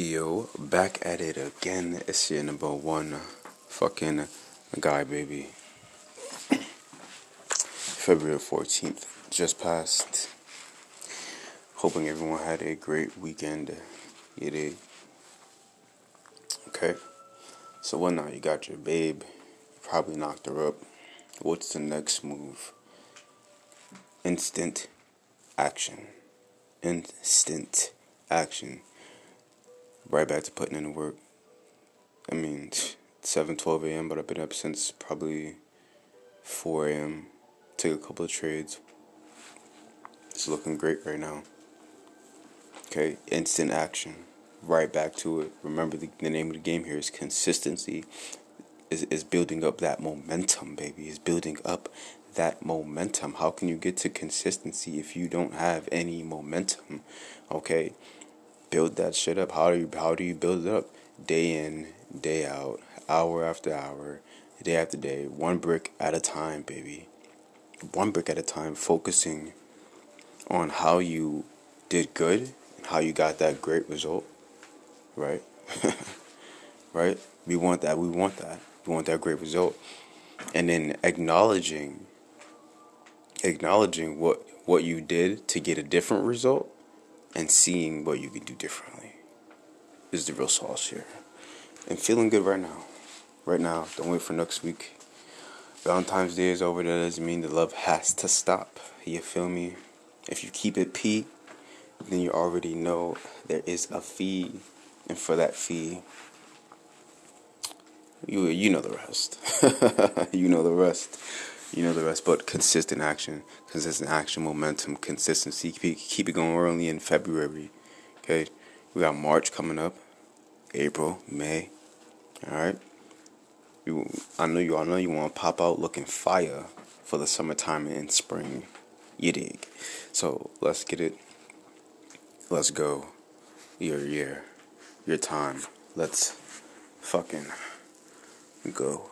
Yo, back at it again. It's your number one fucking guy, baby. February 14th just passed. Hoping everyone had a great weekend. You did. Okay. So what now? You got your babe. Probably knocked her up. What's the next move? Instant action. Instant action right back to putting in the work. I mean, 7, 12 a.m., but I've been up since probably 4 a.m. Took a couple of trades. It's looking great right now. Okay, instant action. Right back to it. Remember, the, the name of the game here is consistency. Is, is building up that momentum, baby. Is building up that momentum. How can you get to consistency if you don't have any momentum? Okay, build that shit up. How do you how do you build it up? Day in, day out, hour after hour, day after day, one brick at a time, baby. One brick at a time, focusing on how you did good and how you got that great result. Right? right? We want that. We want that. We want that great result. And then acknowledging acknowledging what what you did to get a different result and seeing what you can do differently is the real sauce here. And feeling good right now. Right now. Don't wait for next week. Valentine's Day is over. That doesn't mean the love has to stop. You feel me? If you keep it P, then you already know there is a fee. And for that fee, you you know the rest. you know the rest. You know the rest, but consistent action, consistent action, momentum, consistency. Keep, keep it going. We're only in February. Okay, we got March coming up, April, May. All right. You, I know you. I know you want to pop out looking fire for the summertime and spring. You dig? So let's get it. Let's go. Your year, your time. Let's fucking go.